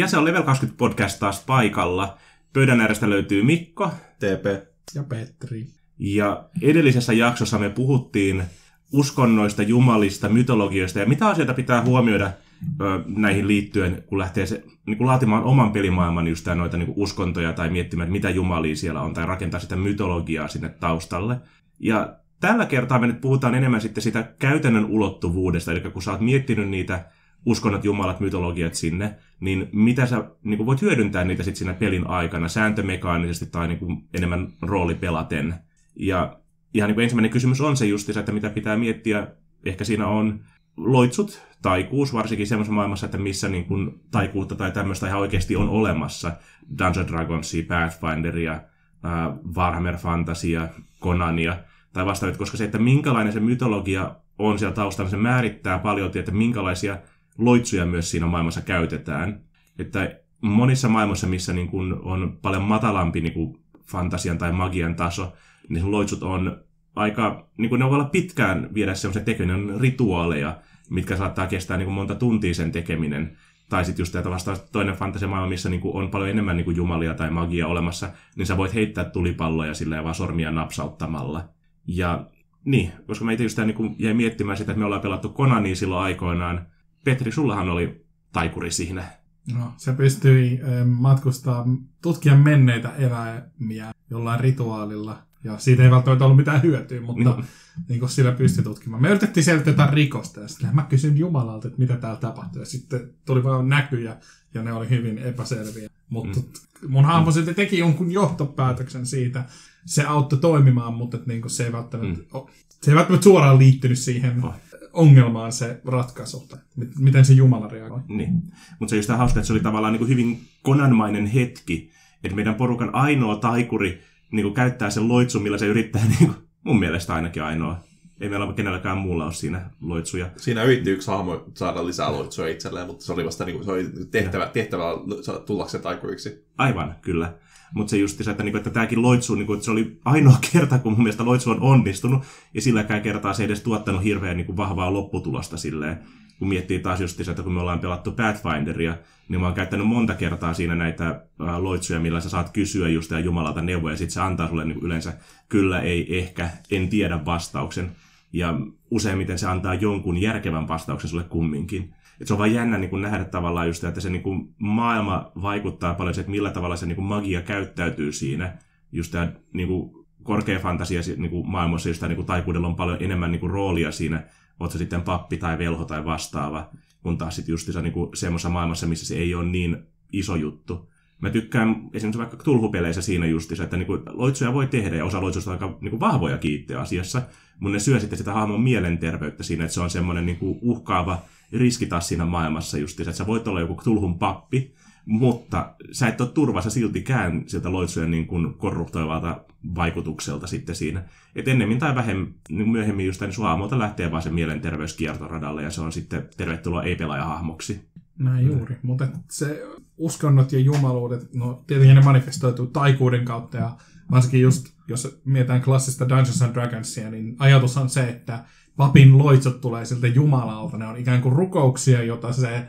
Ja se on Level 20 podcast taas paikalla. Pöydän äärestä löytyy Mikko. TP. Ja Petri. Ja edellisessä jaksossa me puhuttiin uskonnoista, jumalista, mytologioista ja mitä asioita pitää huomioida ö, näihin liittyen, kun lähtee se, niin kun laatimaan oman pelimaailman just tää, noita niin kuin uskontoja tai miettimään, että mitä jumalia siellä on, tai rakentaa sitä mytologiaa sinne taustalle. Ja tällä kertaa me nyt puhutaan enemmän sitten sitä käytännön ulottuvuudesta, eli kun sä oot miettinyt niitä uskonnot, jumalat, mytologiat sinne, niin mitä sä niin kuin voit hyödyntää niitä sitten siinä pelin aikana, sääntömekaanisesti tai niin kuin enemmän roolipelaten. Ja ihan niin kuin ensimmäinen kysymys on se just, että mitä pitää miettiä, ehkä siinä on loitsut, taikuus, varsinkin semmoisessa maailmassa, että missä niin kuin taikuutta tai tämmöistä ihan oikeasti on olemassa. Dungeon Dragonsia, Pathfinderia, äh, Warhammer Fantasia, Conania tai vastaavit, koska se, että minkälainen se mytologia on siellä taustalla, se määrittää paljon, että minkälaisia loitsuja myös siinä maailmassa käytetään. Että monissa maailmassa, missä niin kuin on paljon matalampi niin kuin fantasian tai magian taso, niin loitsut on aika, niin kuin ne voi olla pitkään viedä semmoisen tekeminen rituaaleja, mitkä saattaa kestää niin kuin monta tuntia sen tekeminen. Tai sitten just tätä vastaan toinen fantasiamaailma, missä niin kuin on paljon enemmän niin kuin jumalia tai magia olemassa, niin sä voit heittää tulipalloja sillä vaan sormia napsauttamalla. Ja niin, koska mä itse just niin kuin jäin miettimään sitä, että me ollaan pelattu Konania silloin aikoinaan. Petri, sullahan oli taikuri siinä. No, se pystyi matkustaa, tutkia menneitä eläimiä jollain rituaalilla. Ja siitä ei välttämättä ollut mitään hyötyä, mutta no. niin kuin sillä pystyi tutkimaan. Me yritettiin selvittää jotain rikosta ja sitten mä kysyin Jumalalta, että mitä täällä tapahtui. Ja sitten tuli vain näkyjä ja ne oli hyvin epäselviä. Mutta mm. mun hahmo sitten teki jonkun johtopäätöksen siitä. Se auttoi toimimaan, mutta niin kuin se ei välttämättä, mm. se ei välttämättä suoraan liittynyt siihen oh ongelmaan se ratkaisu, miten se Jumala reagoi. Niin. Mutta se just hauska, että se oli tavallaan niin kuin hyvin konanmainen hetki, että meidän porukan ainoa taikuri niin kuin käyttää sen loitsun, millä se yrittää, niin kuin, mun mielestä ainakin ainoa. Ei meillä ole kenelläkään muulla ole siinä loitsuja. Siinä yritti yksi hahmo saada lisää loitsuja itselleen, mutta se oli vasta niin kuin, se oli tehtävä, tehtävä tullakseen taikuriksi. Aivan, kyllä. Mutta se just se, että, niinku, että tämäkin loitsu, niinku, että se oli ainoa kerta, kun mun mielestä loitsu on onnistunut, ja silläkään kertaa se ei edes tuottanut hirveän niinku, vahvaa lopputulosta silleen. Kun miettii taas just että kun me ollaan pelattu Pathfinderia, niin mä oon käyttänyt monta kertaa siinä näitä äh, loitsuja, millä sä saat kysyä just ja Jumalalta neuvoja, ja sitten se antaa sulle niinku, yleensä kyllä, ei, ehkä, en tiedä vastauksen. Ja useimmiten se antaa jonkun järkevän vastauksen sulle kumminkin. Et se on vaan jännä niin kuin nähdä tavallaan just, että se niin kuin maailma vaikuttaa paljon että millä tavalla se niin kuin magia käyttäytyy siinä. Just tämä niin kuin korkea fantasia niin kuin maailmassa, tämä niin taikuudella on paljon enemmän niin kuin roolia siinä, oot sitten pappi tai velho tai vastaava, kun taas sitten just niin semmoisessa maailmassa, missä se ei ole niin iso juttu. Mä tykkään esimerkiksi vaikka tulhupeleissä siinä justissa, että niinku loitsuja voi tehdä ja osa loitsuista on aika niinku vahvoja kiitte asiassa, mutta ne syö sitten sitä hahmon mielenterveyttä siinä, että se on semmoinen niinku uhkaava riski taas siinä maailmassa just, että sä voit olla joku tulhun pappi, mutta sä et ole turvassa siltikään sieltä loitsujen niin kuin korruptoivalta vaikutukselta sitten siinä. Et ennemmin tai vähemmän, niin myöhemmin just niin suamolta lähtee vaan se mielenterveyskiertoradalle ja se on sitten tervetuloa ei-pelaajahahmoksi. Näin juuri, mm. mutta se uskonnot ja jumaluudet, no tietenkin ne manifestoituu taikuuden kautta ja varsinkin just, jos mietitään klassista Dungeons and Dragonsia, niin ajatus on se, että papin loitsot tulee siltä Jumalalta. Ne on ikään kuin rukouksia, jota se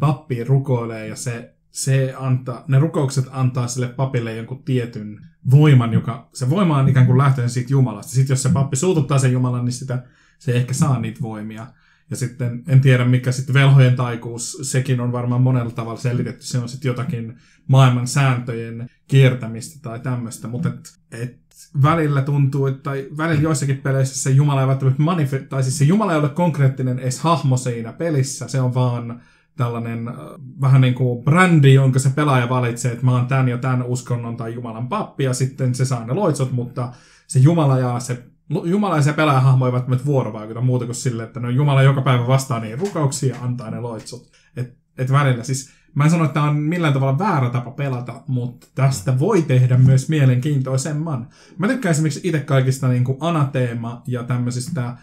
pappi rukoilee ja se, se antaa, ne rukoukset antaa sille papille jonkun tietyn voiman, joka se voima on ikään kuin lähtöinen siitä Jumalasta. Sitten jos se pappi suututtaa sen Jumalan, niin sitä, se ei ehkä saa niitä voimia. Ja sitten en tiedä mikä sitten velhojen taikuus, sekin on varmaan monella tavalla selitetty. Se on sitten jotakin maailman sääntöjen kiertämistä tai tämmöistä, mutta et, et välillä tuntuu, että välillä joissakin peleissä se Jumala ei välttämättä manifest, tai siis se Jumala ei ole konkreettinen edes hahmo siinä pelissä, se on vaan tällainen äh, vähän niin kuin brändi, jonka se pelaaja valitsee, että mä oon tämän ja tämän uskonnon tai Jumalan pappi, ja sitten se saa ne loitsot, mutta se Jumala ja se Jumala ja se pelaajahahmo eivät välttämättä vuorovaikuta muuta kuin sille, että no Jumala joka päivä vastaa niihin rukouksiin ja antaa ne loitsot. Et, et välillä siis, mä en sano, että tämä on millään tavalla väärä tapa pelata, mutta tästä voi tehdä myös mielenkiintoisemman. Mä tykkään esimerkiksi itse kaikista niin kuin anateema ja tämmöisistä äh,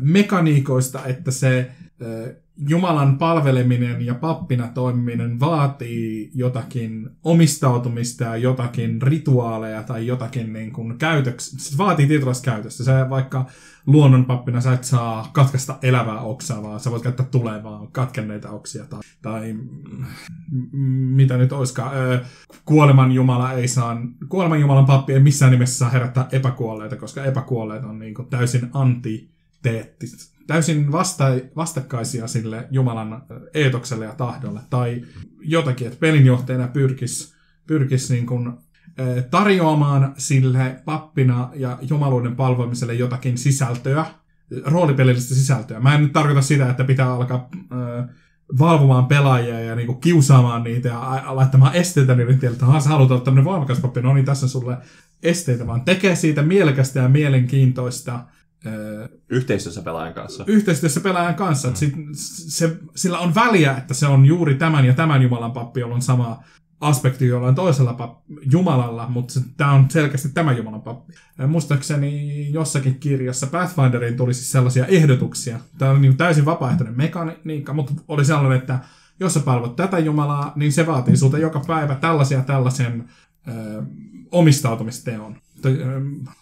mekaniikoista, että se äh, Jumalan palveleminen ja pappina toimiminen vaatii jotakin omistautumista ja jotakin rituaaleja tai jotakin niin kuin käytöks... Se vaatii tietynlaista käytöstä. Se vaikka luonnonpappina sä et saa katkaista elävää oksaa, vaan sä voit käyttää tulevaa katkenneita oksia tai, tai mitä nyt olisikaan. Öö, kuoleman Jumala ei saa, kuoleman Jumalan pappi ei missään nimessä saa herättää epäkuolleita, koska epäkuolleet on niin kuin täysin antiteettistä täysin vasta, vastakkaisia sille Jumalan eetokselle ja tahdolle. Tai jotakin, että pelinjohtajana pyrkisi pyrkis niin kuin, tarjoamaan sille pappina ja jumaluuden palvomiselle jotakin sisältöä, roolipelillistä sisältöä. Mä en nyt tarkoita sitä, että pitää alkaa äh, valvomaan pelaajia ja niinku kiusaamaan niitä ja laittamaan esteitä niiden tielle, että sä haluat olla tämmöinen voimakas pappi, no niin tässä sulle esteitä, vaan tekee siitä mielekästä ja mielenkiintoista Yhteistyössä pelaajan kanssa. Yhteistyössä pelaajan kanssa. Mm. Sit, se, sillä on väliä, että se on juuri tämän ja tämän Jumalan pappi, jolla on sama aspekti jollain toisella pap- Jumalalla, mutta tämä on selkeästi tämä Jumalan pappi. Muistaakseni jossakin kirjassa Pathfinderiin tuli siis sellaisia ehdotuksia. Tämä on niin täysin vapaaehtoinen mekaniikka, mutta oli sellainen, että jos sä palvot tätä Jumalaa, niin se vaatii sulta joka päivä tällaisia tällaisen ö, omistautumisteon.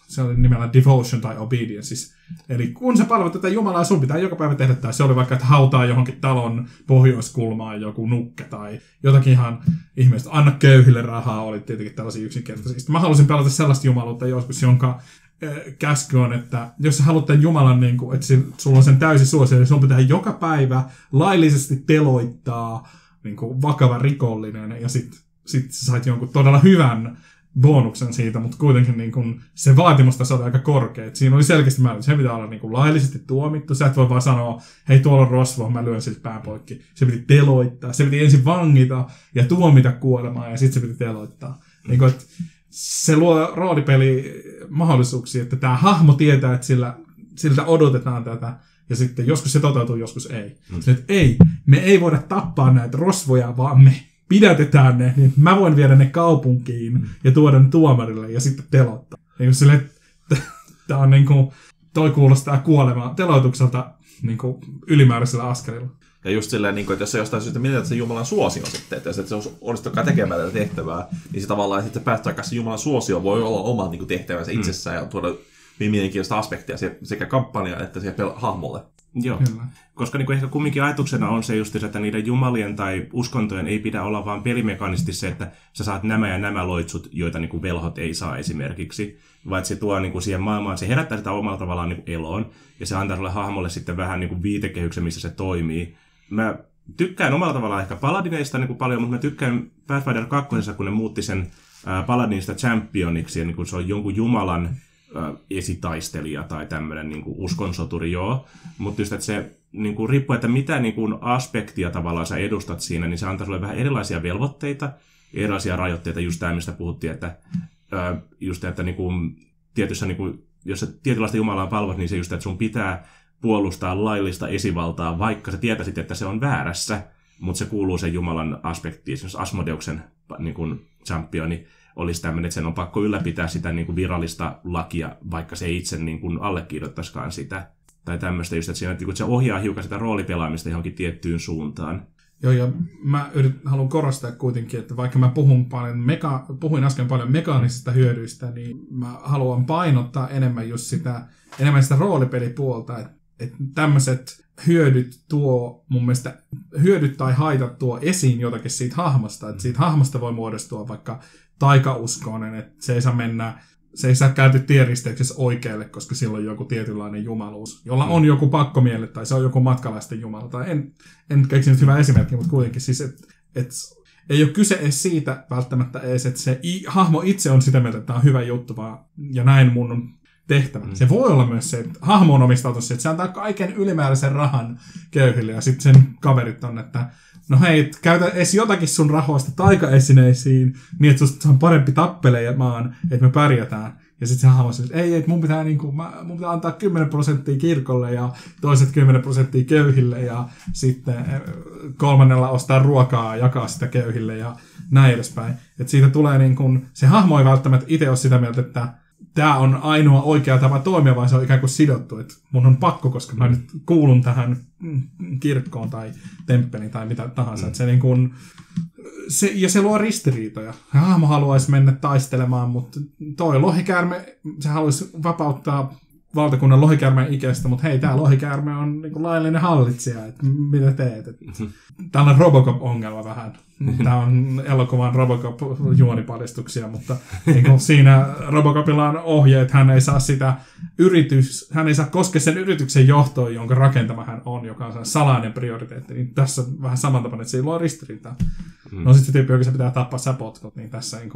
Se oli nimellä devotion tai obedience. Siis, eli kun sä palvelut tätä Jumalaa, sun pitää joka päivä tehdä tämä. Se oli vaikka, että hautaa johonkin talon pohjoiskulmaan joku nukke tai jotakin ihan ihmeistä. Anna köyhille rahaa, oli tietenkin tällaisia yksinkertaisia. Sitten mä halusin pelata sellaista jumaluutta joskus, jonka käsky on, että jos sä haluat tämän Jumalan, niin kuin, että sulla on sen täysi suosio, niin sun pitää joka päivä laillisesti teloittaa niin kuin vakava rikollinen ja sitten sit sä sait jonkun todella hyvän bonuksen siitä, mutta kuitenkin niin kun, se vaatimustaso oli aika korkea. Et siinä oli selkeästi määrä, se pitää olla niin kun, laillisesti tuomittu. Sä et voi vaan sanoa, hei tuolla on rosvo, mä lyön siltä pääpoikki. Se piti teloittaa. Se piti ensin vangita ja tuomita kuolemaan ja sitten se piti teloittaa. Mm. Niin kun, et, se luo roolipeli mahdollisuuksia, että tämä hahmo tietää, että sillä, siltä odotetaan tätä. Ja sitten joskus se toteutuu, joskus ei. Mm. Sitten, että ei, me ei voida tappaa näitä rosvoja, vaan me pidätetään ne, niin mä voin viedä ne kaupunkiin mm. ja tuoda ne tuomarille ja sitten telottaa. Niin sille, tää on niinku, toi kuulostaa kuolema teloitukselta niinku ylimääräisellä askelilla. Ja just silleen, niin kuin, että jos se jostain syystä mietitään, että se Jumalan suosio sitten, että jos et se onnistukaan tekemään tätä tehtävää, niin se tavallaan sitten päästä kanssa Jumalan suosio voi olla oma niin kuin, tehtävänsä mm. itsessään ja tuoda hyvin mielenkiintoista aspektia sekä kampanjaan että siihen hahmolle. Joo, Kyllä. koska niin kuin ehkä kumminkin ajatuksena on se just, että niiden jumalien tai uskontojen ei pidä olla vaan pelimekanisti se, että sä saat nämä ja nämä loitsut, joita niin kuin velhot ei saa esimerkiksi, vaan se tuo niin kuin siihen maailmaan, se herättää sitä omalla tavallaan niin kuin eloon, ja se antaa sulle hahmolle sitten vähän niin kuin viitekehyksen, missä se toimii. Mä tykkään omalla tavallaan ehkä Paladineista niin kuin paljon, mutta mä tykkään Pathfinder 2, kun ne muutti sen Paladinista championiksi, ja niin kuin se on jonkun jumalan esitaistelija tai tämmöinen niin uskonsoturi, joo. Mutta just, että se niin kuin, riippuu, että mitä niin kuin, aspektia tavallaan sä edustat siinä, niin se antaa sulle vähän erilaisia velvoitteita, erilaisia rajoitteita, just tämä, mistä puhuttiin, että just, että niin kuin, tietyssä, niin kuin, jos sä tietynlaista Jumalaa palvot, niin se just, että sun pitää puolustaa laillista esivaltaa, vaikka sä tietäisit, että se on väärässä, mutta se kuuluu sen Jumalan aspektiin, esimerkiksi Asmodeuksen niin kuin, championi, olisi tämmöinen, että sen on pakko ylläpitää sitä niin kuin virallista lakia, vaikka se itse niin kuin allekirjoittaisikaan sitä. Tai tämmöistä just, että, siinä, että se ohjaa hiukan sitä roolipelaamista johonkin tiettyyn suuntaan. Joo, ja mä yrit, haluan korostaa kuitenkin, että vaikka mä puhun, paljon meka, puhuin äsken paljon mekaanisista hyödyistä, niin mä haluan painottaa enemmän just sitä, enemmän sitä roolipelipuolta, että, että tämmöiset hyödyt tuo mun mielestä, hyödyt tai haitat tuo esiin jotakin siitä hahmosta, että siitä hahmosta voi muodostua vaikka taikauskoinen, että se ei saa mennä se ei saa kääntyä tienristeyksessä oikealle, koska sillä on joku tietynlainen jumaluus, jolla on joku pakkomielle, tai se on joku matkalaisten jumala. Tai en, en keksi nyt hyvä esimerkki, mutta kuitenkin siis, että et, ei ole kyse edes siitä välttämättä edes, että se i, hahmo itse on sitä mieltä, että tämä on hyvä juttu, vaan, ja näin mun on tehtävä. Mm. Se voi olla myös se, että hahmo on omistautunut että se antaa kaiken ylimääräisen rahan köyhille, ja sitten sen kaverit on, että no hei, käytä edes jotakin sun rahoista taikaesineisiin, niin että susta on parempi tappelemaan, että me pärjätään. Ja sitten se hahmo että ei, että mun pitää, niinku, mä, mun pitää antaa 10 prosenttia kirkolle ja toiset 10 prosenttia köyhille ja sitten eh, kolmannella ostaa ruokaa ja jakaa sitä köyhille ja näin edespäin. Että siitä tulee niin kun, se hahmo ei välttämättä itse ole sitä mieltä, että tämä on ainoa oikea tapa toimia, vaan se on ikään kuin sidottu, että mun on pakko, koska mä nyt kuulun tähän kirkkoon tai temppeliin tai mitä tahansa. Mm. Että se niin kuin, se, ja se luo ristiriitoja. Hahmo haluaisi mennä taistelemaan, mutta toi lohikäärme, se haluaisi vapauttaa valtakunnan lohikäärmeen ikästä, mutta hei, tämä lohikäärme on niin kuin laillinen hallitsija, että mitä teet? Et, täällä on Robocop-ongelma vähän. Tämä on elokuvan Robocop-juonipalistuksia, mutta niin siinä Robocopilla on ohje, että hän ei saa sitä yritys, hän ei saa koskea sen yrityksen johtoon, jonka rakentama hän on, joka on salainen prioriteetti. Niin tässä on vähän samantapainen, että se luo ristiriitaa. Mm. No sitten se tyyppi, joka se pitää tappaa säpotkot, niin tässä niin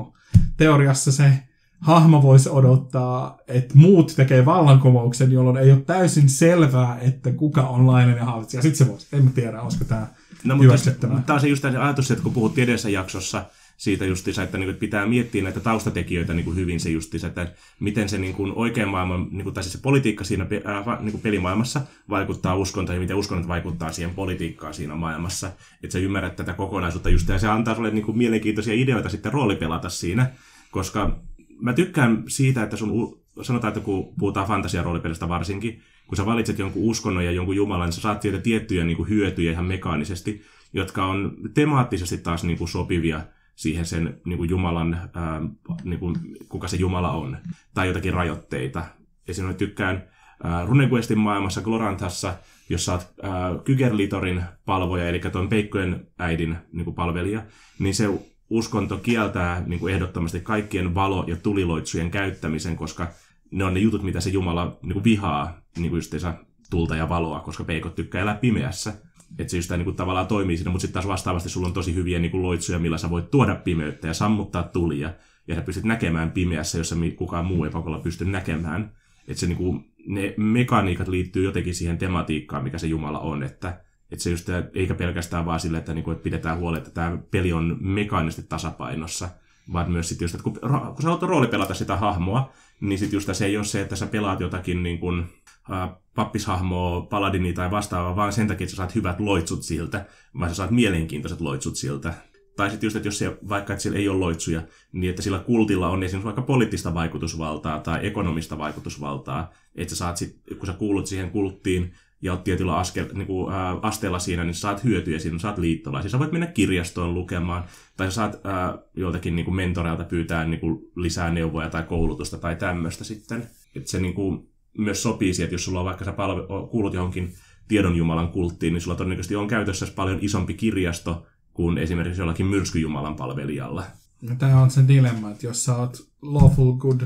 teoriassa se hahmo voisi odottaa, että muut tekee vallankumouksen, jolloin ei ole täysin selvää, että kuka on laillinen hallitsija. Sitten se voisi. En tiedä, olisiko tämä no, mutta Tämä on se just tämä ajatus, että kun puhuttiin edessä jaksossa siitä justiinsa, että, niin pitää miettiä näitä taustatekijöitä niin kuin hyvin se justiinsa, että miten se niin kuin oikean maailman, niin kuin, tai siis se politiikka siinä ää, niin kuin pelimaailmassa vaikuttaa uskontoon ja miten uskonnot vaikuttaa siihen politiikkaan siinä maailmassa. Että sä ymmärrät tätä kokonaisuutta just ja se antaa sulle niin kuin mielenkiintoisia ideoita sitten roolipelata siinä, koska mä tykkään siitä, että sun, sanotaan, että kun puhutaan fantasiaroolipelistä varsinkin, kun sä valitset jonkun uskonnon ja jonkun jumalan, niin sä saat sieltä tiettyjä niin kuin hyötyjä ihan mekaanisesti, jotka on temaattisesti taas niin kuin sopivia siihen sen niin kuin Jumalan, ää, niin kuin, kuka se Jumala on, tai jotakin rajoitteita. Esimerkiksi tykkään ää, Runequestin maailmassa Glorantassa, jos sä oot ää, Kygerlitorin palvoja, eli tuon Peikkojen äidin niin kuin palvelija, niin se uskonto kieltää niin kuin ehdottomasti kaikkien valo- ja tuliloitsujen käyttämisen, koska ne on ne jutut, mitä se Jumala niin kuin vihaa, niin kuin justiinsa tulta ja valoa, koska peikot tykkää elää pimeässä. Että se just niin kuin, tavallaan toimii siinä, mutta sitten taas vastaavasti sulla on tosi hyviä niin kuin loitsuja, millä sä voit tuoda pimeyttä ja sammuttaa tulia, ja sä pystyt näkemään pimeässä, jossa kukaan muu ei pakolla pysty näkemään. Että se, niin kuin, ne mekaniikat liittyy jotenkin siihen tematiikkaan, mikä se Jumala on, että että se just, eikä pelkästään vaan sille, että, niinku, että pidetään huoli, että tämä peli on mekaanisesti tasapainossa, vaan myös sitten just, että kun, kun sä haluat roolipelata sitä hahmoa, niin sitten just se ei ole se, että sä pelaat jotakin niin kuin, äh, pappishahmoa, paladini tai vastaavaa, vaan sen takia, että sä saat hyvät loitsut siltä, vaan sä saat mielenkiintoiset loitsut siltä. Tai sitten just, että jos se, vaikka että sillä ei ole loitsuja, niin että sillä kultilla on esimerkiksi vaikka poliittista vaikutusvaltaa tai ekonomista vaikutusvaltaa, että sä saat sit, kun sä kuulut siihen kulttiin, ja oot tietyllä askel, niin kuin, ää, asteella siinä, niin saat hyötyä siinä, saat liittolaisia. Sä voit mennä kirjastoon lukemaan, tai sä saat ää, joltakin niin kuin mentoreilta pyytää niin kuin, lisää neuvoja tai koulutusta tai tämmöistä sitten. Että se niin kuin, myös sopii siihen, että jos sulla on vaikka sä palve- kuulut johonkin tiedonjumalan kulttiin, niin sulla todennäköisesti on käytössä paljon isompi kirjasto kuin esimerkiksi jollakin myrskyjumalan palvelijalla. No, tämä on se dilemma, että jos sä oot lawful good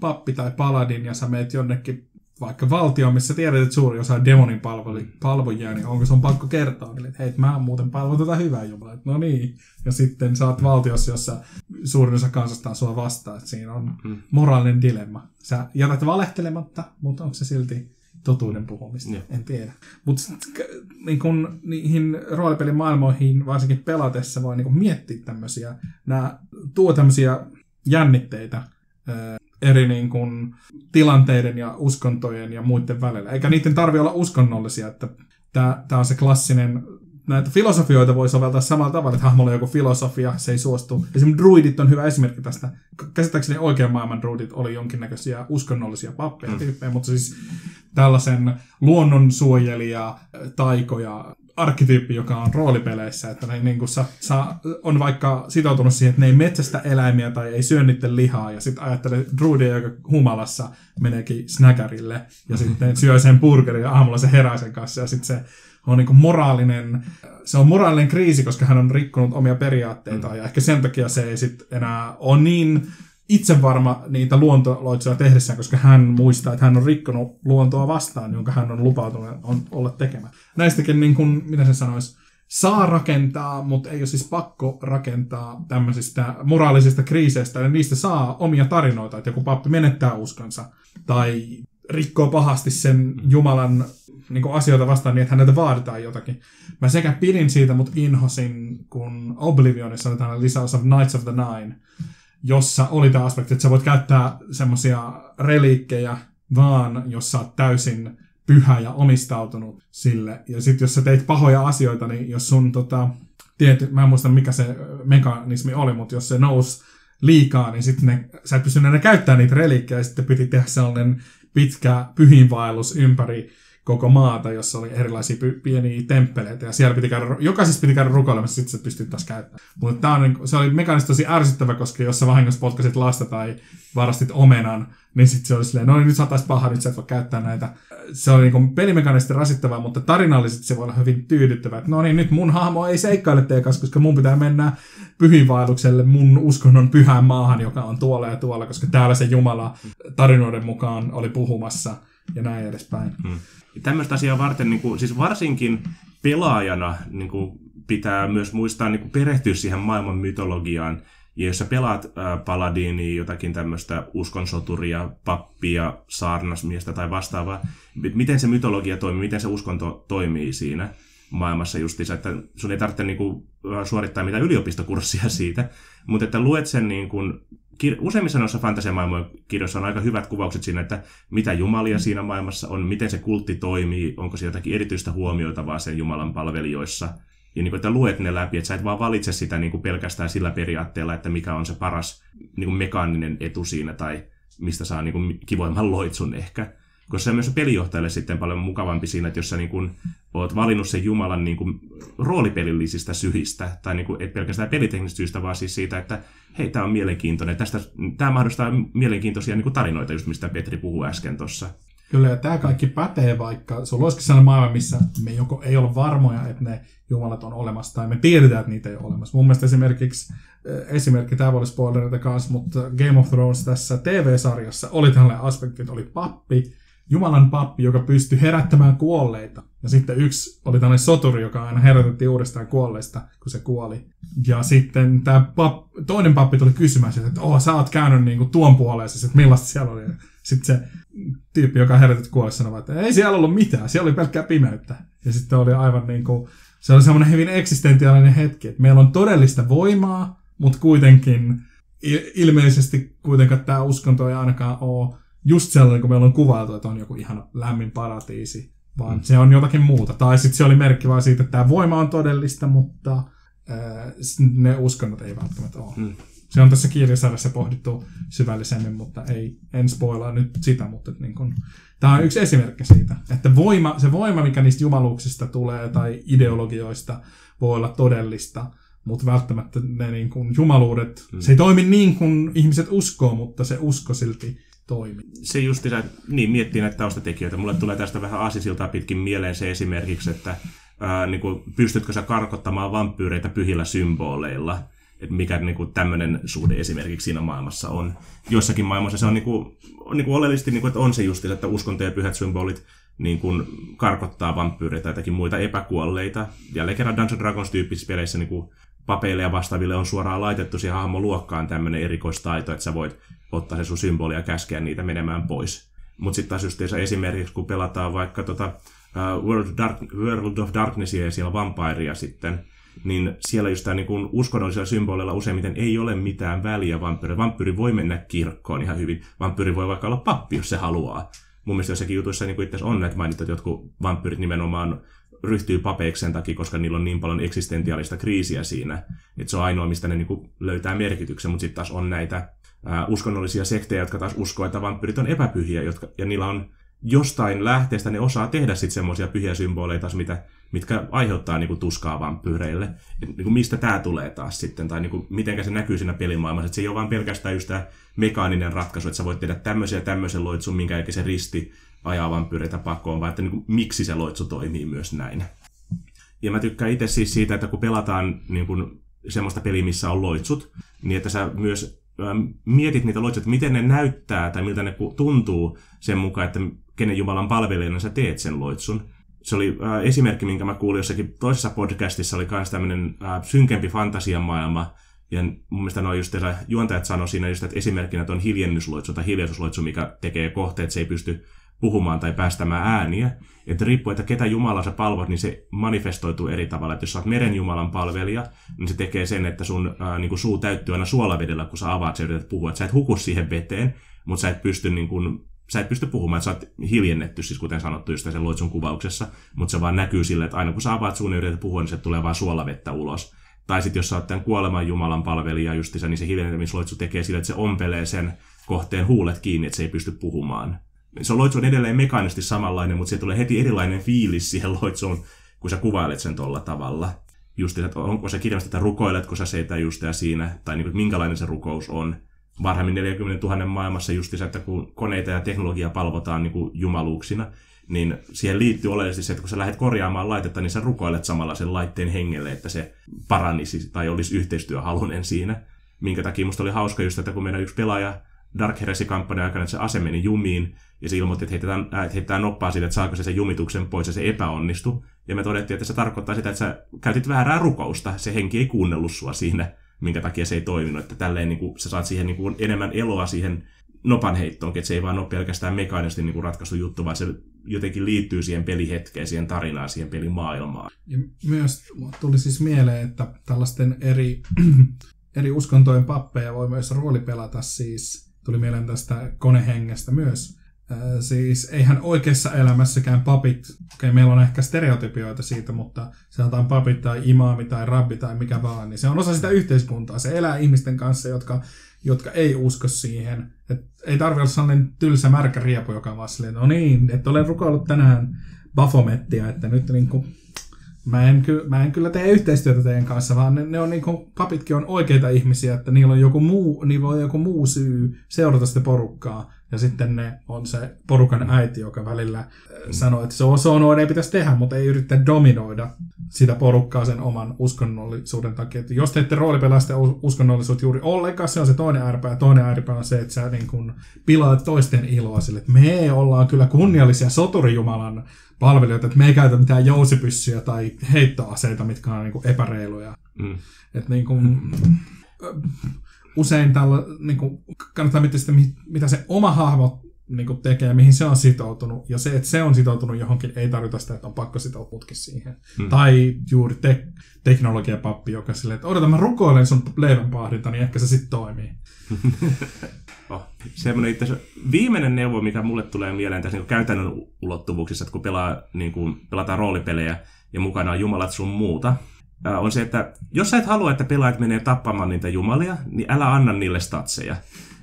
pappi tai paladin ja sä meet jonnekin vaikka valtio, missä tiedät, että suuri osa demonin palvojia, niin onko sun pakko kertoa että hei, mä muuten palvon tätä hyvää Jumalaa. No niin. Ja sitten sä oot valtiossa, jossa suurin osa kansasta on sua vastaan. Että siinä on hmm. moraalinen dilemma. Sä jätät valehtelematta, mutta onko se silti totuuden puhumista? Yeah. En tiedä. Mutta niin kun, niihin roolipelimaailmoihin, varsinkin pelatessa, voi niin miettiä tämmöisiä, nämä tuo tämmöisiä jännitteitä eri niin kuin, tilanteiden ja uskontojen ja muiden välillä. Eikä niiden tarvi olla uskonnollisia, että tämä on se klassinen näitä filosofioita voi soveltaa samalla tavalla, että hahmolla on joku filosofia, se ei suostu. Esimerkiksi druidit on hyvä esimerkki tästä. Käsittääkseni oikean maailman druidit oli jonkinnäköisiä uskonnollisia pappeja mm. tyyppejä, mutta siis tällaisen luonnonsuojelija, taikoja, arkkityyppi, joka on roolipeleissä, että ne niin kuin sa, sa, on vaikka sitoutunut siihen, että ne ei metsästä eläimiä tai ei syö niiden lihaa, ja sitten ajattelee druidia, joka humalassa meneekin snäkärille, ja sitten syö sen burgerin, ja aamulla se herää sen kanssa, ja sitten se on niin kuin moraalinen, se on moraalinen kriisi, koska hän on rikkonut omia periaatteita, mm. ja ehkä sen takia se ei sitten enää ole niin itse varma niitä luontoloitsuja tehdessään, koska hän muistaa, että hän on rikkonut luontoa vastaan, jonka hän on lupautunut on, olla tekemään. Näistäkin, niin kuin, mitä se sanoisi, saa rakentaa, mutta ei ole siis pakko rakentaa tämmöisistä moraalisista kriiseistä, ja niistä saa omia tarinoita, että joku pappi menettää uskonsa, tai rikkoo pahasti sen Jumalan niin asioita vastaan niin, että häneltä vaaditaan jotakin. Mä sekä pidin siitä, mutta inhosin, kun Oblivionissa oli tällainen lisäys of Knights of the Nine, jossa oli tämä aspekti, että sä voit käyttää semmoisia reliikkejä vaan, jos sä oot täysin pyhä ja omistautunut sille. Ja sitten jos sä teit pahoja asioita, niin jos sun tota, tiety, mä en muista mikä se mekanismi oli, mutta jos se nousi liikaa, niin sitten sä et pystynyt enää käyttämään niitä reliikkejä, ja sitten piti tehdä sellainen pitkä pyhinvaellus ympäri koko maata, jossa oli erilaisia py- pieniä temppeleitä, ja siellä piti käydä, jokaisessa piti käydä rukoilemassa, sitten se pystyt taas käyttämään. Mutta tää on, niin, se oli mekaanisesti tosi ärsyttävä, koska jos sä vahingossa potkasit lasta tai varastit omenan, niin sitten se oli silleen, no niin nyt saatais paha, nyt sä et voi käyttää näitä. Se oli niin pelimekaanisesti rasittavaa, mutta tarinallisesti se voi olla hyvin tyydyttävää. Että no niin, nyt mun hahmo ei seikkaile teidän kanssa, koska mun pitää mennä pyhinvaellukselle mun uskonnon pyhään maahan, joka on tuolla ja tuolla, koska täällä se Jumala tarinoiden mukaan oli puhumassa ja näin edespäin. Hmm. Tämmöistä asiaa varten, niin kuin, siis varsinkin pelaajana niin kuin, pitää myös muistaa niin kuin, perehtyä siihen maailman mytologiaan. Ja jos sä pelaat äh, paladiinia, jotakin tämmöistä uskonsoturia, pappia, saarnasmiestä tai vastaavaa, miten se mytologia toimii, miten se uskonto toimii siinä maailmassa justiinsa, että sun ei tarvitse niin kuin, suorittaa mitään yliopistokurssia siitä, mutta että luet sen niin kuin, useimmissa noissa fantasiamaailmojen kirjoissa on aika hyvät kuvaukset siinä, että mitä jumalia siinä maailmassa on, miten se kultti toimii, onko siellä jotakin erityistä huomioitavaa sen Jumalan palvelijoissa. Ja niin kuin, että luet ne läpi, että sä et vaan valitse sitä niin kuin pelkästään sillä periaatteella, että mikä on se paras niin kuin mekaaninen etu siinä tai mistä saa niin kuin kivoimman loitsun ehkä. Koska se on myös pelijohtajalle sitten paljon mukavampi siinä, että jos sä niin kuin oot valinnut sen Jumalan niin kuin roolipelillisistä syistä, tai niin kuin, et pelkästään peliteknisistä syistä, vaan siis siitä, että hei, tämä on mielenkiintoinen. Tästä, tämä mahdollistaa mielenkiintoisia niin tarinoita, just mistä Petri puhui äsken tuossa. Kyllä, ja tämä kaikki pätee, vaikka sulla olisikin sellainen maailma, missä me joko ei ole varmoja, että ne jumalat on olemassa, tai me tiedetään, että niitä ei ole olemassa. Mun mielestä esimerkiksi, esimerkki, tämä voi kanssa, mutta Game of Thrones tässä TV-sarjassa oli tällainen aspekti, että oli pappi, Jumalan pappi, joka pystyi herättämään kuolleita. Ja sitten yksi oli tällainen soturi, joka aina herätettiin uudestaan kuolleista, kun se kuoli. Ja sitten tämä pap, toinen pappi tuli kysymään sitä, että oh, sä oot käynyt niin kuin tuon puoleen, siis, että millaista siellä oli. Sitten se tyyppi, joka herätettiin kuolleista, sanoi, että ei siellä ollut mitään, siellä oli pelkkää pimeyttä. Ja sitten oli aivan niin kuin, se oli semmoinen hyvin eksistentiaalinen hetki, että meillä on todellista voimaa, mutta kuitenkin ilmeisesti kuitenkaan tämä uskonto ei ainakaan ole just sellainen, kun meillä on kuvailtu, että on joku ihan lämmin paratiisi, vaan mm. se on jotakin muuta. Tai sitten se oli merkki vaan siitä, että tämä voima on todellista, mutta ää, ne uskonnot ei välttämättä ole. Mm. Se on tässä kirjasarjassa pohdittu syvällisemmin, mutta ei, en spoilaa nyt sitä, mutta niin kun, tämä on yksi esimerkki siitä, että voima, se voima, mikä niistä jumaluuksista tulee tai ideologioista, voi olla todellista, mutta välttämättä ne niin kun, jumaluudet, mm. se ei toimi niin kuin ihmiset uskoo, mutta se usko silti toimi. Se just niin miettii näitä taustatekijöitä. Mulle tulee tästä vähän asisiltaa pitkin mieleen se esimerkiksi, että ää, niin kuin, pystytkö sä karkottamaan vampyyreitä pyhillä symboleilla. Että mikä niin kuin, tämmöinen suhde esimerkiksi siinä maailmassa on. Joissakin maailmassa se on, niin kuin, niin kuin oleellisesti, niin kuin, että on se just, että uskonto ja pyhät symbolit niin kuin, karkottaa vampyyreitä tai muita epäkuolleita. Jälleen kerran Dungeons Dragons tyyppisissä peleissä niin kuin, papeille ja vastaaville on suoraan laitettu siihen hahmoluokkaan tämmöinen erikoistaito, että sä voit ottaa se sun symboli ja käskeä niitä menemään pois. Mutta sitten taas just esimerkiksi, kun pelataan vaikka tota, uh, World, Dark, World of Darknessia ja siellä Vampirea sitten, niin siellä just tämä niin uskonnollisilla symboleilla useimmiten ei ole mitään väliä vampyyri. Vampyyri voi mennä kirkkoon ihan hyvin. Vampyyri voi vaikka olla pappi, jos se haluaa. Mun mielestä jossakin jutuissa niin itse on näitä mainittu, että jotkut vampyyrit nimenomaan ryhtyy papeiksi sen takia, koska niillä on niin paljon eksistentiaalista kriisiä siinä. Että se on ainoa, mistä ne niin löytää merkityksen, mutta sitten taas on näitä uskonnollisia sektejä, jotka taas uskoo, että vampyyrit on epäpyhiä, jotka, ja niillä on jostain lähteestä ne osaa tehdä sitten semmoisia pyhiä symboleita, mitä, mitkä aiheuttaa niinku tuskaa vampyyreille. Et, niinku, mistä tämä tulee taas sitten, tai niinku, miten se näkyy siinä pelimaailmassa. Et se ei ole vain pelkästään just tämä mekaaninen ratkaisu, että sä voit tehdä tämmöisiä ja tämmöisen loitsun, minkä se risti ajaa vampyyreitä pakoon, vaan että niinku, miksi se loitsu toimii myös näin. Ja mä tykkään itse siis siitä, että kun pelataan niin kun, semmoista peliä, missä on loitsut, niin että sä myös mietit niitä loitsuja, että miten ne näyttää tai miltä ne tuntuu sen mukaan, että kenen Jumalan palvelijana sä teet sen loitsun. Se oli äh, esimerkki, minkä mä kuulin jossakin toisessa podcastissa, oli myös tämmöinen äh, synkempi fantasiamaailma, ja mun mielestä noin just juontajat sanoi siinä just, että esimerkkinä että on hiljennysloitsu tai hiljaisuusloitsu, mikä tekee kohteet, se ei pysty puhumaan tai päästämään ääniä. Että riippuu, että ketä Jumalaa sä palvot, niin se manifestoituu eri tavalla. Että jos sä oot meren Jumalan palvelija, niin se tekee sen, että sun ää, niin kuin suu täyttyy aina suolavedellä, kun sä avaat ja yrität puhua. Että sä et huku siihen veteen, mutta sä et pysty niin kuin, sä et pysty puhumaan, että sä oot hiljennetty, siis kuten sanottu just sen loitsun kuvauksessa, mutta se vaan näkyy silleen, että aina kun sä avaat suun ja yrität puhua, niin se tulee vaan suolavettä ulos. Tai sitten jos sä oot tämän kuoleman Jumalan palvelija justiinsa, niin se hiljentämisloitsu tekee sillä, että se ompelee sen kohteen huulet kiinni, että se ei pysty puhumaan. Se loitsu on edelleen mekaanisesti samanlainen, mutta se tulee heti erilainen fiilis siihen loitsuun, kun sä kuvailet sen tolla tavalla. Just, että onko se kirjallista, että rukoiletko sä sitä just siinä, tai niin kuin, minkälainen se rukous on. Varhemmin 40 000 maailmassa just että kun koneita ja teknologiaa palvotaan niin kuin jumaluuksina, niin siihen liittyy oleellisesti se, että kun sä lähdet korjaamaan laitetta, niin sä rukoilet samalla sen laitteen hengelle, että se paranisi tai olisi yhteistyöhalunen siinä. Minkä takia musta oli hauska just, että kun meidän yksi pelaaja Dark Heresy-kampanjan aikana, että se ase meni jumiin, ja se ilmoitti, että heitetään, äh, että heitetään noppaa siitä, että saako se sen jumituksen pois, ja se epäonnistui. Ja me todettiin, että se tarkoittaa sitä, että sä käytit väärää rukousta, se henki ei kuunnellut sua siinä, minkä takia se ei toiminut. Että tälleen niin kuin, sä saat siihen niin kuin, enemmän eloa siihen nopan heittoon, että se ei vaan ole pelkästään mekaanisesti niin kuin ratkaistu juttu, vaan se jotenkin liittyy siihen pelihetkeen, siihen tarinaan, siihen pelimaailmaan. Ja myös tuli siis mieleen, että tällaisten eri, eri uskontojen pappeja voi myös roolipelata siis, tuli mieleen tästä konehengestä myös, siis eihän oikeassa elämässäkään papit, okei okay, meillä on ehkä stereotypioita siitä, mutta sanotaan papit tai imaami tai rabbi tai mikä vaan, niin se on osa sitä yhteiskuntaa. Se elää ihmisten kanssa, jotka, jotka ei usko siihen. Et ei tarvitse olla sellainen tylsä märkä riepu, joka on vaan silleen, no niin, että olen rukoillut tänään Bafomettia, että nyt niin kuin, mä, en, ky- mä en kyllä tee yhteistyötä teidän kanssa, vaan ne, ne on niin kuin, papitkin on oikeita ihmisiä, että niillä on joku muu, niillä on joku muu syy seurata sitä porukkaa. Ja sitten ne on se porukan äiti, joka välillä äh, sanoo, että se on, se on noin, ei pitäisi tehdä, mutta ei yritä dominoida sitä porukkaa sen oman uskonnollisuuden takia. Että jos te ette roolipelaa sitä uskonnollisuutta juuri ollenkaan, se on se toinen ääripää. Ja toinen ääripää on se, että sä niin kun pilaat toisten iloa sille, että me ollaan kyllä kunniallisia soturijumalan palvelijoita, että me ei käytä mitään jousipyssyjä tai heittoaseita, mitkä on niin kuin epäreiluja. Mm. Että niin kuin, usein tällä, niin kuin, kannattaa miettiä sitä, mitä se oma hahmo niin kuin tekee ja mihin se on sitoutunut. Ja se, että se on sitoutunut johonkin, ei tarvita sitä, että on pakko sitoutua siihen. Hmm. Tai juuri te- teknologiapappi, joka silleen, että odota, mä rukoilen sun leivänpahdinta, niin ehkä se sitten toimii. oh, semmoinen itse viimeinen neuvo, mikä mulle tulee mieleen tässä niin käytännön ulottuvuuksissa, että kun pelaa, niin kuin, pelataan roolipelejä ja mukana on jumalat sun muuta, on se, että jos sä et halua, että pelaajat menee tappamaan niitä jumalia, niin älä anna niille statseja.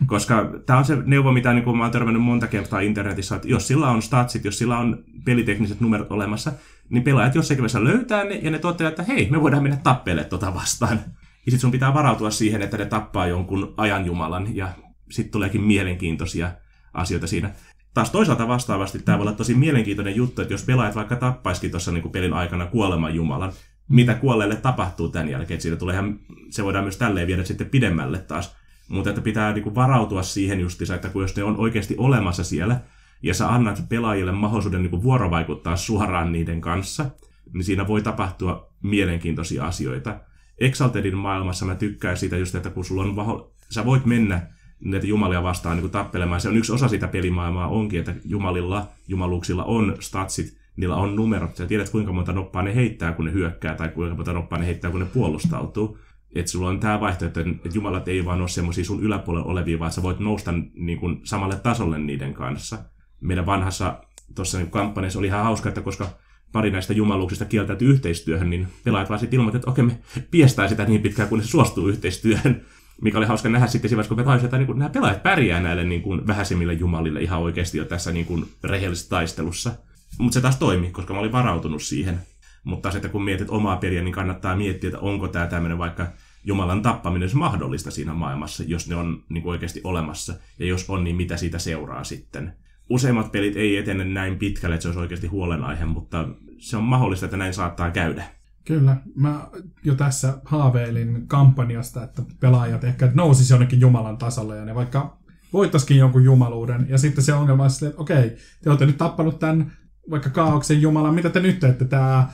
Koska tämä on se neuvo, mitä niin mä oon törmännyt monta kertaa internetissä, että jos sillä on statsit, jos sillä on pelitekniset numerot olemassa, niin pelaajat jossakin vaiheessa löytää ne ja ne toteaa, että hei, me voidaan mennä tappelemaan tota vastaan. Ja sitten sun pitää varautua siihen, että ne tappaa jonkun ajanjumalan ja sitten tuleekin mielenkiintoisia asioita siinä. Taas toisaalta vastaavasti tämä voi olla tosi mielenkiintoinen juttu, että jos pelaajat vaikka tappaisikin tuossa niin pelin aikana kuoleman jumalan, mitä kuolleelle tapahtuu tämän jälkeen. Siitä tulee ihan, se voidaan myös tälleen viedä sitten pidemmälle taas. Mutta että pitää niin kuin varautua siihen justiinsa, että kun jos ne on oikeasti olemassa siellä, ja sä annat pelaajille mahdollisuuden niin kuin vuorovaikuttaa suoraan niiden kanssa, niin siinä voi tapahtua mielenkiintoisia asioita. Exaltedin maailmassa mä tykkään siitä just, että kun sulla on vaho... sä voit mennä näitä jumalia vastaan niin kuin tappelemaan. Se on yksi osa sitä pelimaailmaa onkin, että jumalilla, jumaluuksilla on statsit, niillä on numerot. Sä tiedät, kuinka monta noppaa ne heittää, kun ne hyökkää, tai kuinka monta noppaa ne heittää, kun ne puolustautuu. Että sulla on tämä vaihtoehto, että jumalat ei vaan ole semmoisia sun yläpuolella olevia, vaan sä voit nousta niin kuin samalle tasolle niiden kanssa. Meidän vanhassa tuossa niin kampanjassa oli ihan hauska, että koska pari näistä jumaluuksista kieltäytyi yhteistyöhön, niin pelaajat vaan sitten ilmoittivat, että okei, me piestää sitä niin pitkään, kun se suostuu yhteistyöhön. Mikä oli hauska nähdä sitten siinä kun me että niin nämä pelaajat pärjää näille niin kuin vähäisemmille jumalille ihan oikeasti jo tässä niin kuin rehellisessä taistelussa. Mutta se taas toimi, koska mä olin varautunut siihen. Mutta sitten kun mietit omaa peliä, niin kannattaa miettiä, että onko tämä tämmöinen vaikka Jumalan tappaminen mahdollista siinä maailmassa, jos ne on niin kuin oikeasti olemassa. Ja jos on, niin mitä siitä seuraa sitten. Useimmat pelit ei etene näin pitkälle, että se olisi oikeasti huolenaihe, mutta se on mahdollista, että näin saattaa käydä. Kyllä. Mä jo tässä haaveilin kampanjasta, että pelaajat ehkä nousisi jonnekin Jumalan tasolle ja ne vaikka voittaisikin jonkun jumaluuden. Ja sitten se ongelma on että okei, te olette nyt tappanut tämän vaikka kaauksen Jumala, mitä te nyt teette? Tämä,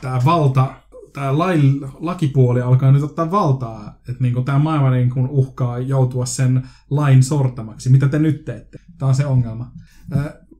tämä valta, tämä lain, lakipuoli alkaa nyt ottaa valtaa, että niin tämä maailma niin kuin uhkaa joutua sen lain sortamaksi. Mitä te nyt teette? Tämä on se ongelma.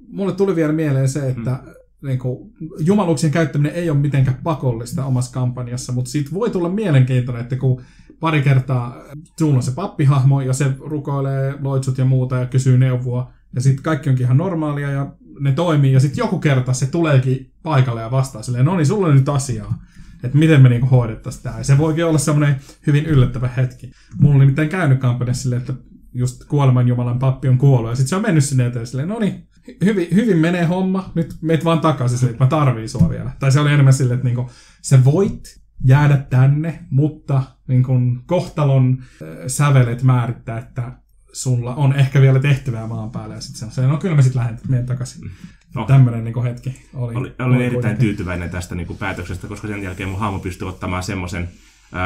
Mulle tuli vielä mieleen se, että hmm. niin kuin, jumaluksien käyttäminen ei ole mitenkään pakollista omassa kampanjassa, mutta siitä voi tulla mielenkiintoinen, että kun pari kertaa sulla on se pappihahmo ja se rukoilee loitsut ja muuta ja kysyy neuvoa, ja sitten kaikki onkin ihan normaalia ja ne toimii, ja sitten joku kerta se tuleekin paikalle ja vastaa silleen, no niin, sulla on nyt asiaa. että miten me niinku hoidettaisiin tämä. Se voikin olla semmoinen hyvin yllättävä hetki. Mulla on nimittäin käynyt kampanjassa silleen, että just kuoleman Jumalan pappi on kuollut, ja sitten se on mennyt sinne eteen silleen, no niin, hyvin, hyvin menee homma, nyt meet vaan takaisin silleen, että mä tarviin sua vielä. Tai se oli enemmän silleen, että niinku, sä voit jäädä tänne, mutta niin kun kohtalon äh, sävelet määrittää, että sulla on ehkä vielä tehtävää maan päällä. Ja sitten se on, no kyllä mä sitten lähden, että menen takaisin. No. Tämmöinen niin hetki oli. Oli, olin erittäin kuitenkin. tyytyväinen tästä niin kuin päätöksestä, koska sen jälkeen mun hahmo pystyy ottamaan semmoisen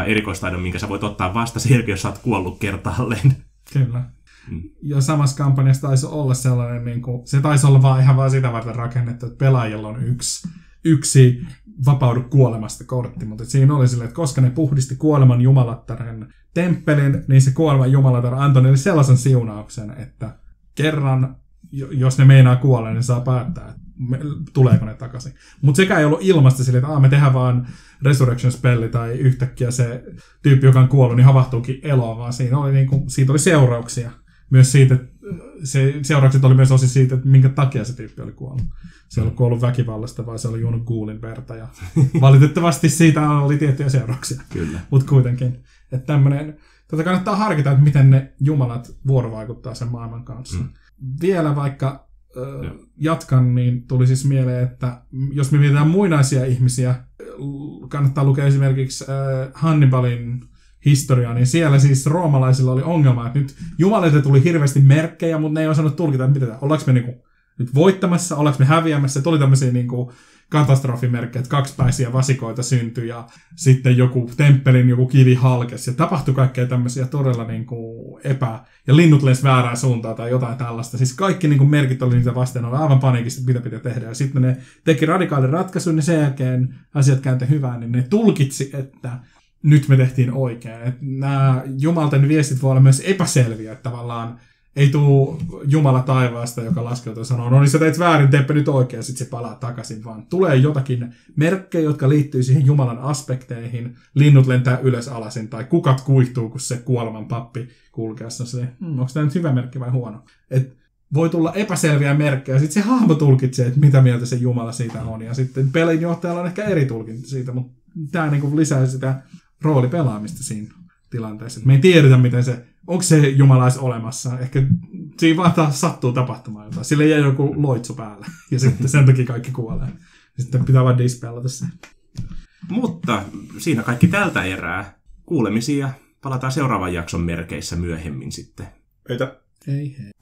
erikoistaidon, minkä sä voit ottaa vasta sen jälkeen, jos sä oot kuollut kertaalleen. Kyllä. Mm. Ja samassa kampanjassa taisi olla sellainen, niin kuin, se taisi olla vaan ihan vaan sitä varten rakennettu, että pelaajilla on yksi, yksi vapaudu kuolemasta kortti, mutta siinä oli silleen, että koska ne puhdisti kuoleman jumalattaren temppelin, niin se kuoleman jumalatar antoi niille sellaisen siunauksen, että kerran, jos ne meinaa kuolla, niin saa päättää, että me, tuleeko ne takaisin. Mutta sekä ei ollut ilmasta silleen, että me tehdään vaan resurrection spelli tai yhtäkkiä se tyyppi, joka on kuollut, niin havahtuukin eloon, vaan siinä oli, niinku, siitä oli seurauksia. Myös siitä, se, seuraukset oli myös osin siitä, että minkä takia se tyyppi oli kuollut. Se ollut kuollut väkivallasta, vaan se oli juonut kuulin verta. Ja valitettavasti siitä oli tiettyjä seurauksia. Kyllä. Mutta kuitenkin. Että tämmöinen, tätä kannattaa harkita, että miten ne jumalat vuorovaikuttaa sen maailman kanssa. Mm. Vielä vaikka äh, jatkan, niin tuli siis mieleen, että jos me mietitään muinaisia ihmisiä, kannattaa lukea esimerkiksi äh, Hannibalin historiaa, niin siellä siis roomalaisilla oli ongelma, että nyt jumalilta tuli hirveästi merkkejä, mutta ne ei osannut tulkita, että mitä, ollaanko me niinku nyt voittamassa, ollaanko me häviämässä. Tuli tämmöisiä niin kuin katastrofimerkkejä, että kaksipäisiä vasikoita syntyi ja sitten joku temppelin joku kivi halkesi ja tapahtui kaikkea tämmöisiä todella kuin epä... Ja linnut lens väärään suuntaan tai jotain tällaista. Siis kaikki niin kuin merkit oli niitä vastaan, oli aivan paniikista, mitä pitää tehdä. Ja sitten ne teki radikaalin ratkaisun, niin sen jälkeen asiat kääntyi hyvään, niin ne tulkitsi, että nyt me tehtiin oikein. Että nämä jumalten viestit voi olla myös epäselviä, että tavallaan ei tuu Jumala taivaasta, joka laskeutuu ja sanoo, no niin sä teit väärin, teepä nyt oikein, sitten se palaa takaisin, vaan tulee jotakin merkkejä, jotka liittyy siihen Jumalan aspekteihin, linnut lentää ylös alasin, tai kukat kuihtuu, kun se kuoleman pappi kulkee, se, hmm, onko tämä nyt hyvä merkki vai huono? Et voi tulla epäselviä merkkejä, sitten se hahmo tulkitsee, että mitä mieltä se Jumala siitä on, ja sitten pelinjohtajalla on ehkä eri tulkinta siitä, mutta tämä niinku lisää sitä roolipelaamista siinä tilanteessa. Me ei tiedetä, miten se onko se jumalais olemassa. Ehkä siinä vaan taas sattuu tapahtumaan jotain. Sille jää joku loitsu päälle. Ja sitten sen takia kaikki kuolee. Sitten pitää vaan dispellata se. Mutta siinä kaikki tältä erää. Kuulemisia palataan seuraavan jakson merkeissä myöhemmin sitten. Eitä. Hei hei.